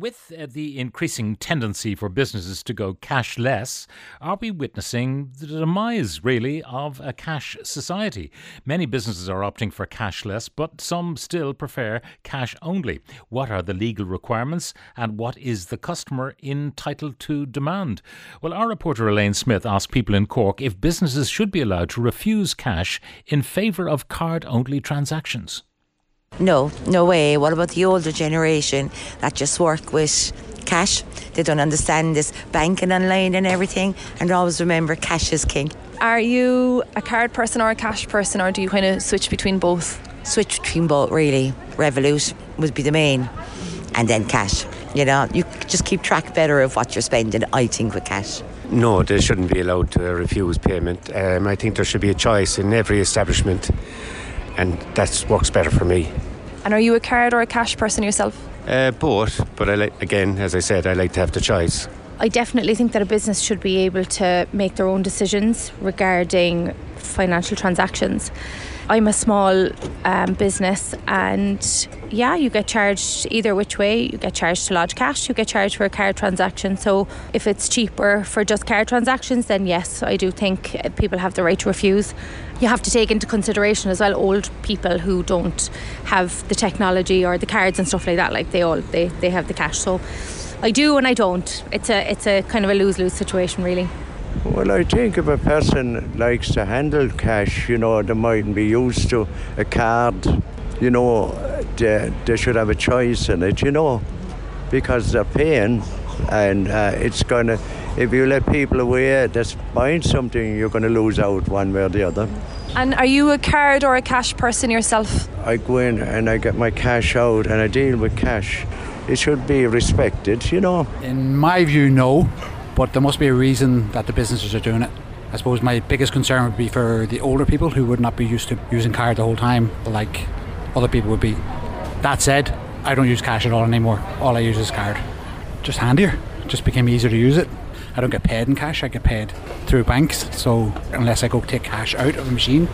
With uh, the increasing tendency for businesses to go cashless, are we witnessing the demise, really, of a cash society? Many businesses are opting for cashless, but some still prefer cash only. What are the legal requirements, and what is the customer entitled to demand? Well, our reporter Elaine Smith asked people in Cork if businesses should be allowed to refuse cash in favour of card only transactions. No, no way. What about the older generation that just work with cash? They don't understand this banking online and everything, and always remember cash is king. Are you a card person or a cash person, or do you kind of switch between both? Switch between both, really. Revolut would be the main, and then cash. You know, you just keep track better of what you're spending, I think, with cash. No, they shouldn't be allowed to refuse payment. Um, I think there should be a choice in every establishment, and that works better for me. And are you a card or a cash person yourself? Uh, both, but I like again, as I said, I like to have the choice. I definitely think that a business should be able to make their own decisions regarding financial transactions. I'm a small um, business, and yeah, you get charged either which way. You get charged to lodge cash, you get charged for a card transaction. So, if it's cheaper for just card transactions, then yes, I do think people have the right to refuse. You have to take into consideration as well old people who don't have the technology or the cards and stuff like that. Like they all they, they have the cash. So, I do and I don't. It's a it's a kind of a lose lose situation, really. Well, I think if a person likes to handle cash, you know, they mightn't be used to a card, you know, they, they should have a choice in it, you know, because they're paying and uh, it's going to, if you let people away that's buying something, you're going to lose out one way or the other. And are you a card or a cash person yourself? I go in and I get my cash out and I deal with cash. It should be respected, you know. In my view, no, but there must be a reason that the businesses are doing it. I suppose my biggest concern would be for the older people who would not be used to using card the whole time, like other people would be. That said, I don't use cash at all anymore. All I use is card. Just handier. Just became easier to use it. I don't get paid in cash. I get paid through banks. So unless I go take cash out of a machine,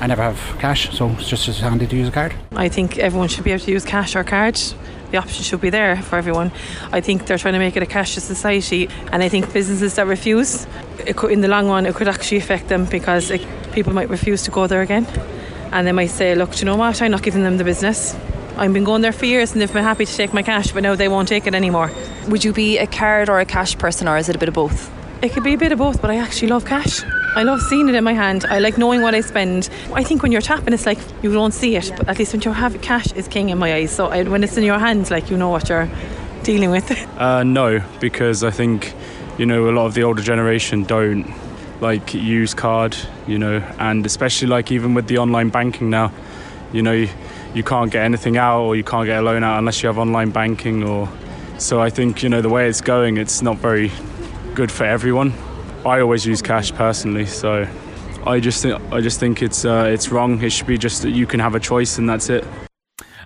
I never have cash. So it's just as handy to use a card. I think everyone should be able to use cash or card. The option should be there for everyone. I think they're trying to make it a cashless society, and I think businesses that refuse, it could, in the long run, it could actually affect them because it, people might refuse to go there again, and they might say, "Look, do you know what? I'm not giving them the business. I've been going there for years, and they've been happy to take my cash, but now they won't take it anymore." Would you be a card or a cash person, or is it a bit of both? It could be a bit of both, but I actually love cash. I love seeing it in my hand. I like knowing what I spend. I think when you're tapping, it's like you don't see it, but at least when you have cash is king in my eyes. So I, when it's in your hands, like you know what you're dealing with. Uh, no, because I think you know a lot of the older generation don't like use card, you know, and especially like even with the online banking now, you know, you, you can't get anything out or you can't get a loan out unless you have online banking or. So I think you know the way it's going, it's not very good for everyone. I always use cash personally, so I just I just think it's uh, it's wrong. It should be just that you can have a choice and that's it.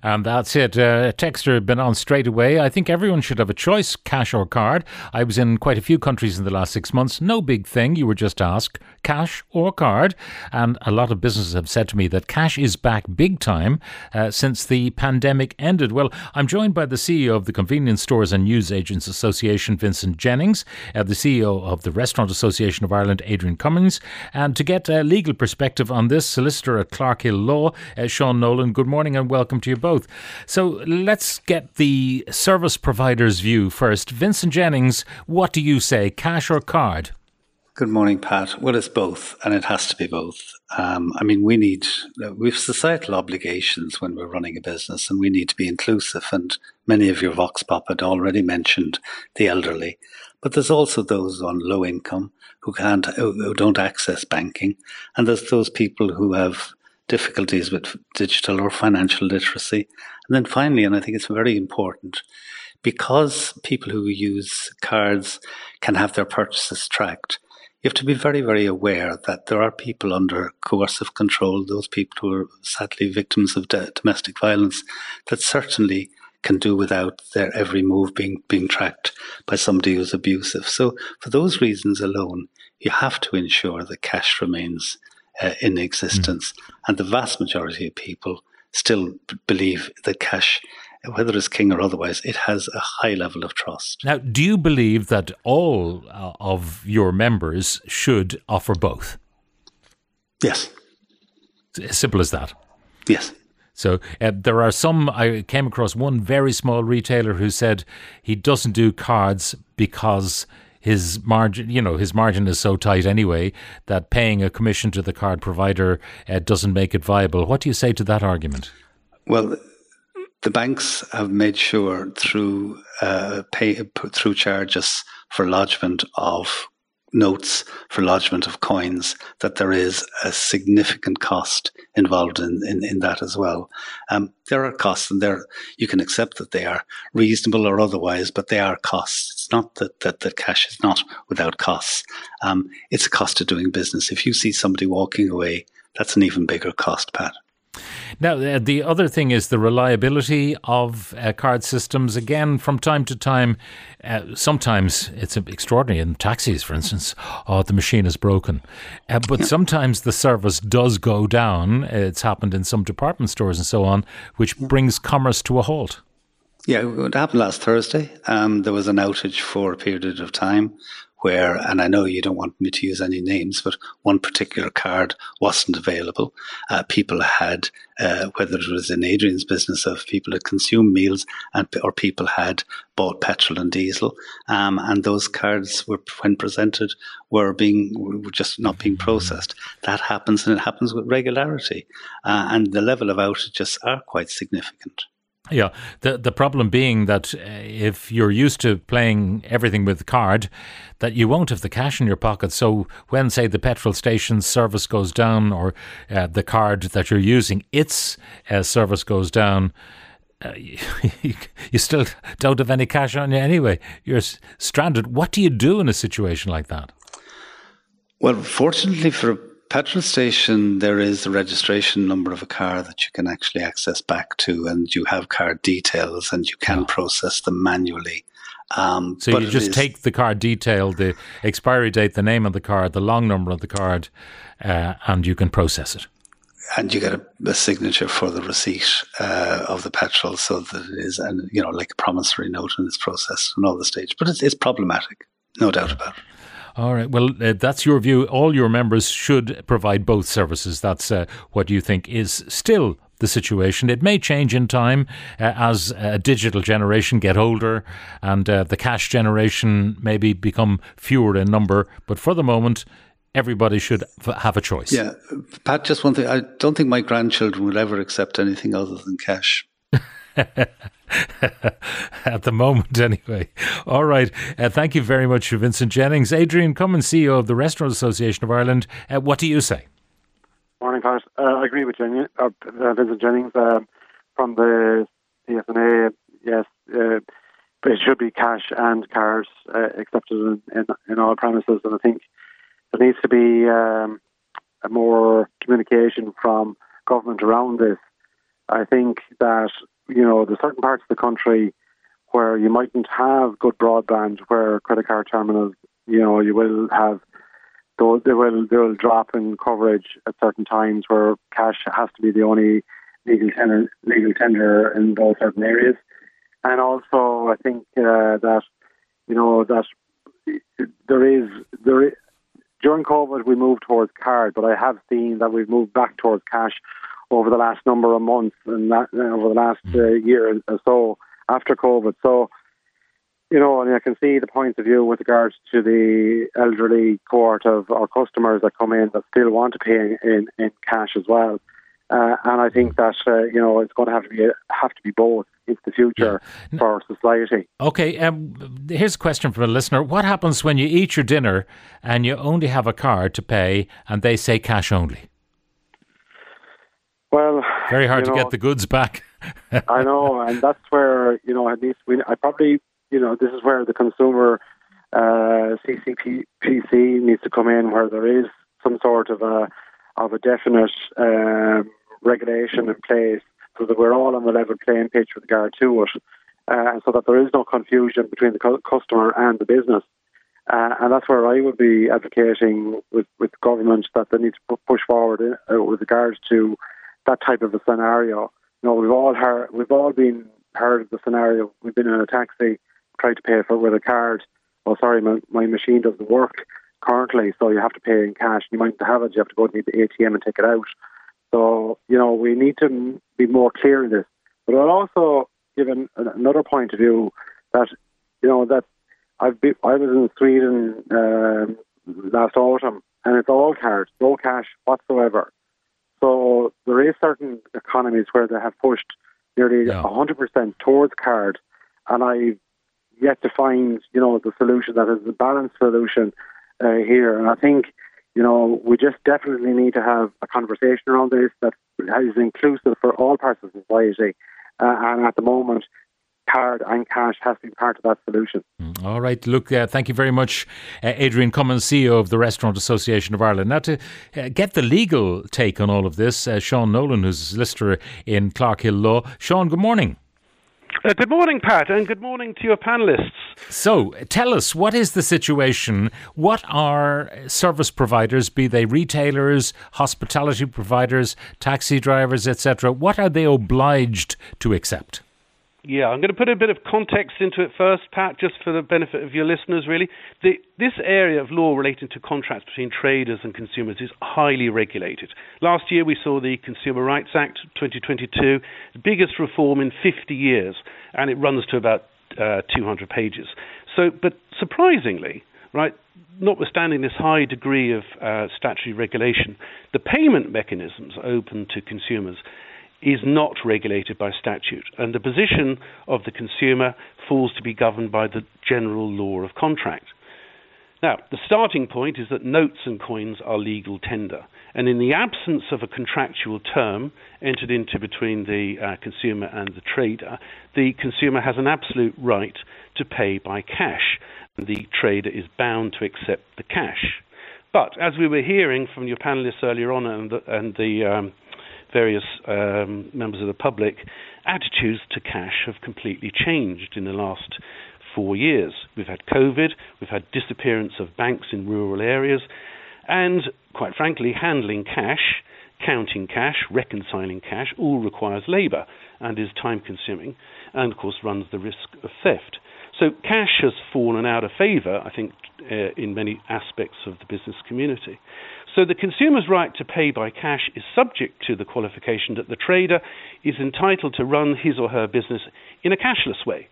And that's it. Uh, texter been on straight away. I think everyone should have a choice, cash or card. I was in quite a few countries in the last six months. No big thing. You were just asked, cash or card. And a lot of businesses have said to me that cash is back big time uh, since the pandemic ended. Well, I'm joined by the CEO of the Convenience Stores and Newsagents Association, Vincent Jennings, uh, the CEO of the Restaurant Association of Ireland, Adrian Cummins. And to get a legal perspective on this, solicitor at Clark Hill Law, uh, Sean Nolan. Good morning and welcome to you both. So let's get the service provider's view first. Vincent Jennings, what do you say, cash or card? Good morning, Pat. Well, it's both, and it has to be both. Um, I mean, we need, we've societal obligations when we're running a business, and we need to be inclusive. And many of your Vox Pop had already mentioned the elderly, but there's also those on low income who can't, who don't access banking, and there's those people who have difficulties with digital or financial literacy. And then finally, and I think it's very important, because people who use cards can have their purchases tracked, you have to be very, very aware that there are people under coercive control, those people who are sadly victims of de- domestic violence, that certainly can do without their every move being being tracked by somebody who's abusive. So, for those reasons alone, you have to ensure that cash remains uh, in existence, mm. and the vast majority of people still believe that cash whether it's king or otherwise, it has a high level of trust. Now, do you believe that all uh, of your members should offer both? Yes. As simple as that. Yes. So uh, there are some. I came across one very small retailer who said he doesn't do cards because his margin, you know, his margin is so tight anyway that paying a commission to the card provider uh, doesn't make it viable. What do you say to that argument? Well, the banks have made sure through uh, pay through charges for lodgement of notes for lodgement of coins that there is a significant cost involved in, in, in that as well. Um, there are costs and there you can accept that they are reasonable or otherwise, but they are costs. It's not that, that, that cash is not without costs. Um, it's a cost of doing business. If you see somebody walking away, that's an even bigger cost, Pat. Now, uh, the other thing is the reliability of uh, card systems. Again, from time to time, uh, sometimes it's extraordinary in taxis, for instance. Oh, the machine is broken. Uh, but sometimes the service does go down. It's happened in some department stores and so on, which brings commerce to a halt. Yeah, it happened last Thursday. Um, there was an outage for a period of time where, and I know you don't want me to use any names, but one particular card wasn't available. Uh, people had, uh, whether it was in Adrian's business of people had consumed meals and, or people had bought petrol and diesel, um, and those cards were, when presented, were being were just not being processed. That happens, and it happens with regularity, uh, and the level of outages are quite significant. Yeah, the the problem being that uh, if you're used to playing everything with card, that you won't have the cash in your pocket. So when, say, the petrol station service goes down, or uh, the card that you're using, its uh, service goes down, uh, you, still don't have any cash on you anyway. You're stranded. What do you do in a situation like that? Well, fortunately for petrol station, there is a registration number of a car that you can actually access back to, and you have card details, and you can process them manually. Um, so you just take the card detail, the expiry date, the name of the card, the long number of the card, uh, and you can process it. And you get a, a signature for the receipt uh, of the petrol, so that it is, and you know, like a promissory note, and it's processed and all the stage. But it's, it's problematic, no doubt about it. All right. Well, uh, that's your view. All your members should provide both services. That's uh, what you think is still the situation. It may change in time uh, as a digital generation get older and uh, the cash generation maybe become fewer in number. But for the moment, everybody should f- have a choice. Yeah. Pat, just one thing. I don't think my grandchildren will ever accept anything other than cash. At the moment, anyway. All right. Uh, thank you very much, Vincent Jennings. Adrian Cummins, CEO of the Restaurant Association of Ireland. Uh, what do you say? Morning, Pat. Uh, I agree with Jenny, uh, uh, Vincent Jennings um, from the CSNA. Yes, uh, it should be cash and cards accepted in, in, in, all premises. And I think there needs to be um, more communication from government around this. I think that you know, there's certain parts of the country where you mightn't have good broadband, where credit card terminals, you know, you will have those, they will they will drop in coverage at certain times where cash has to be the only legal tender legal tender in those certain areas. And also, I think uh, that you know that there is there is, during COVID we moved towards card, but I have seen that we've moved back towards cash over the last number of months and that, uh, over the last mm. uh, year or so after COVID. So, you know, I, mean, I can see the points of view with regards to the elderly cohort of our customers that come in that still want to pay in, in, in cash as well. Uh, and I think that uh, you know it's going to have to be have to be both into the future yeah. for society. Okay, um, here's a question from a listener: What happens when you eat your dinner and you only have a card to pay, and they say cash only? Well, very hard to know, get the goods back. I know, and that's where you know at least we. I probably you know this is where the consumer uh, CCPC needs to come in, where there is some sort of a of a definite um, regulation in place, so that we're all on the level playing pitch with regard to it, uh, so that there is no confusion between the customer and the business. Uh, and that's where I would be advocating with, with government that they need to push forward uh, with regards to that type of a scenario you know, we've all heard, we've all been heard of the scenario. We've been in a taxi, tried to pay for it with a card. Oh, sorry, my, my machine doesn't work currently, so you have to pay in cash. You might have it, you have to go to the ATM and take it out. So, you know, we need to be more clear in this. But I'll also give an, another point of view that, you know, that I've been, I was in Sweden um, last autumn, and it's all cards, no cash whatsoever. So there is certain economies where they have pushed nearly Yeah. 100% towards card, and I've yet to find, you know, the solution that is the balanced solution uh, here. And I think, you know, we just definitely need to have a conversation around this that is inclusive for all parts of society. Uh, and at the moment, card and cash has to be part of that solution. All right, look, uh, thank you very much, uh, Adrian Cummins, CEO of the Restaurant Association of Ireland. Now, to uh, get the legal take on all of this, uh, Sean Nolan, who's a solicitor in Clarkhill Law. Sean, good morning. Uh, good morning, Pat, and good morning to your panelists. So, tell us, what is the situation? What are service providers, be they retailers, hospitality providers, taxi drivers, etc., what are they obliged to accept? Yeah, I'm going to put a bit of context into it first, Pat, just for the benefit of your listeners, really. The, this area of law relating to contracts between traders and consumers is highly regulated. Last year, we saw the Consumer Rights Act 2022, the biggest reform in 50 years, and it runs to about uh, 200 pages. So, but surprisingly, right, notwithstanding this high degree of uh, statutory regulation, the payment mechanisms open to consumers is not regulated by statute, and the position of the consumer falls to be governed by the general law of contract. Now, the starting point is that notes and coins are legal tender, and in the absence of a contractual term entered into between the uh, consumer and the trader, the consumer has an absolute right to pay by cash, and the trader is bound to accept the cash. But as we were hearing from your panelists earlier on and the, and the um, various um, members of the public, attitudes to cash have completely changed in the last four years. We've had COVID, we've had disappearance of banks in rural areas, and quite frankly, handling cash, counting cash, reconciling cash, all requires labour and is time consuming, and of course runs the risk of theft. So cash has fallen out of favour, I think, uh, in many aspects of the business community. So the consumer's right to pay by cash is subject to the qualification that the trader is entitled to run his or her business in a cashless way.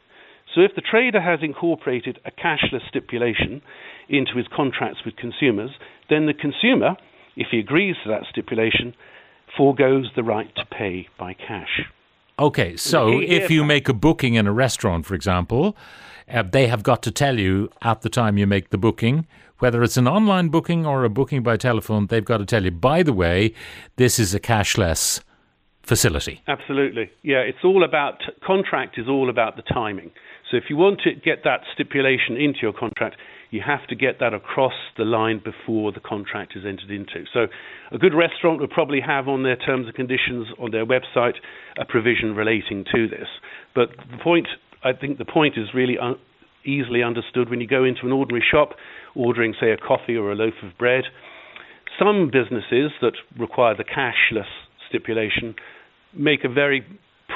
So if the trader has incorporated a cashless stipulation into his contracts with consumers, then the consumer, if he agrees to that stipulation, foregoes the right to pay by cash. Okay, so if you make a booking in a restaurant, for example, uh, they have got to tell you at the time you make the booking, whether it's an online booking or a booking by telephone, they've got to tell you, by the way, this is a cashless facility. Absolutely. Yeah, it's all about contract is all about the timing. So if you want to get that stipulation into your contract, you have to get that across the line before the contract is entered into. So a good restaurant would probably have on their terms and conditions on their website a provision relating to this. But the point, I think the point is really un- easily understood when you go into an ordinary shop ordering, say, a coffee or a loaf of bread. Some businesses that require the cashless stipulation make a very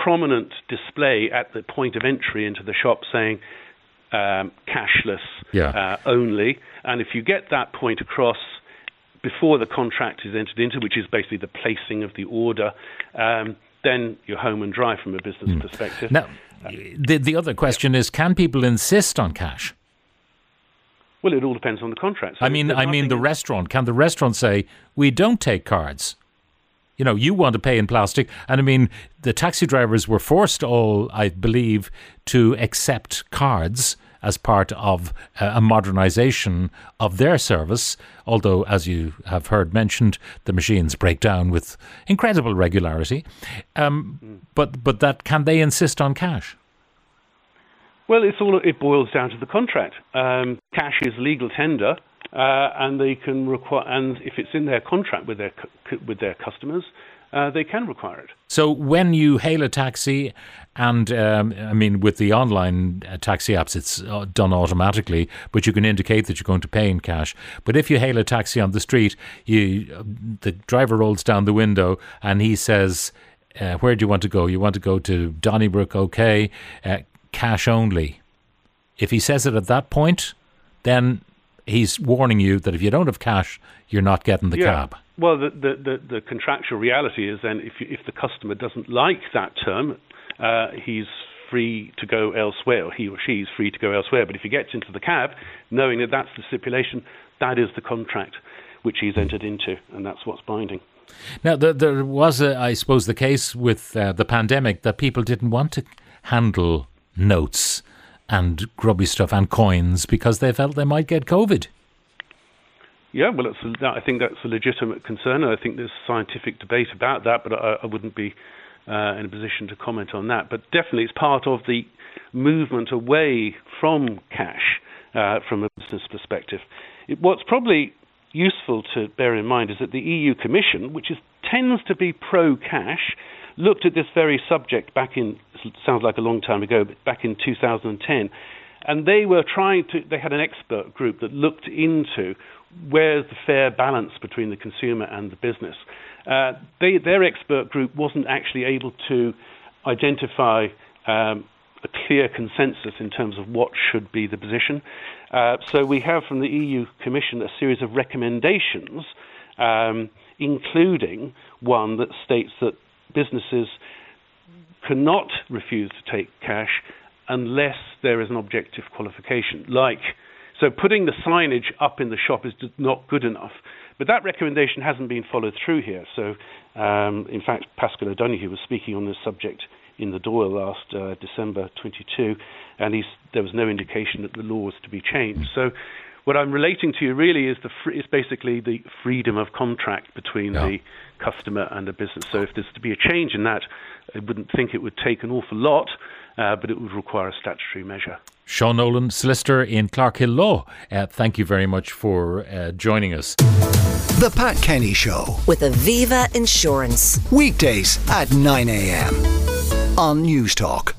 prominent display at the point of entry into the shop saying um, cashless Yeah. uh, only. And if you get that point across before the contract is entered into, which is basically the placing of the order, um, then you're home and dry from a business perspective. Now, the, the other question is can people insist on cash? well, it all depends on the contract. So I mean, I mean, the restaurant. Can the restaurant say we don't take cards? You know, you want to pay in plastic, and I mean, the taxi drivers were forced all, I believe, to accept cards as part of uh, a modernisation of their service. Although, as you have heard mentioned, the machines break down with incredible regularity. Um, but but that can they insist on cash? Well, it's all it boils down to the contract. Um, cash is legal tender, uh, and they can require, and if it's in their contract with their with their customers, uh, they can require it. So when you hail a taxi, and um, I mean with the online uh, taxi apps, it's uh, done automatically, but you can indicate that you're going to pay in cash. But if you hail a taxi on the street, you uh, the driver rolls down the window and he says. uh, where do you want to go? You want to go to Donnybrook, okay, uh, cash only. If he says it at that point, then he's warning you that if you don't have cash, you're not getting the Yeah. cab. Well, the, the, the, the contractual reality is then if, you, if the customer doesn't like that term, uh, he's free to go elsewhere, or he or she is free to go elsewhere. But if he gets into the cab, knowing that that's the stipulation, that is the contract which he's entered into, and that's what's binding. Now, there, there was, a, I suppose, the case with uh, the pandemic that people didn't want to handle notes and grubby stuff and coins because they felt they might get COVID. Yeah, well, a, I think that's a legitimate concern. I think there's scientific debate about that, but I, I wouldn't be uh, in a position to comment on that. But definitely, it's part of the movement away from cash uh, from a business perspective. It, what's probably useful to bear in mind is that the EU Commission, which is, tends to be pro-cash, looked at this very subject back in sounds like a long time ago, but back in 2010, and they were trying to. They had an expert group that looked into where's the fair balance between the consumer and the business. Uh, they, their expert group wasn't actually able to identify um, a clear consensus in terms of what should be the position. Uh, so we have from the EU Commission a series of recommendations, um, including one that states that businesses cannot refuse to take cash unless there is an objective qualification, like so putting the signage up in the shop is not good enough. But that recommendation hasn't been followed through here. So, um, in fact, Paschal O'Donoghue was speaking on this subject in the Dáil last uh, December 22, and there was no indication that the law was to be changed. So, what I'm relating to you really is the fr- is basically the freedom of contract between the customer and the business. So, if there's to be a change in that, I wouldn't think it would take an awful lot, uh, but it would require a statutory measure. Sean Nolan, solicitor in Clarkhill Law, uh, thank you very much for uh, joining us. The Pat Kenny Show. With Aviva Insurance. Weekdays at 9 a.m. on Newstalk.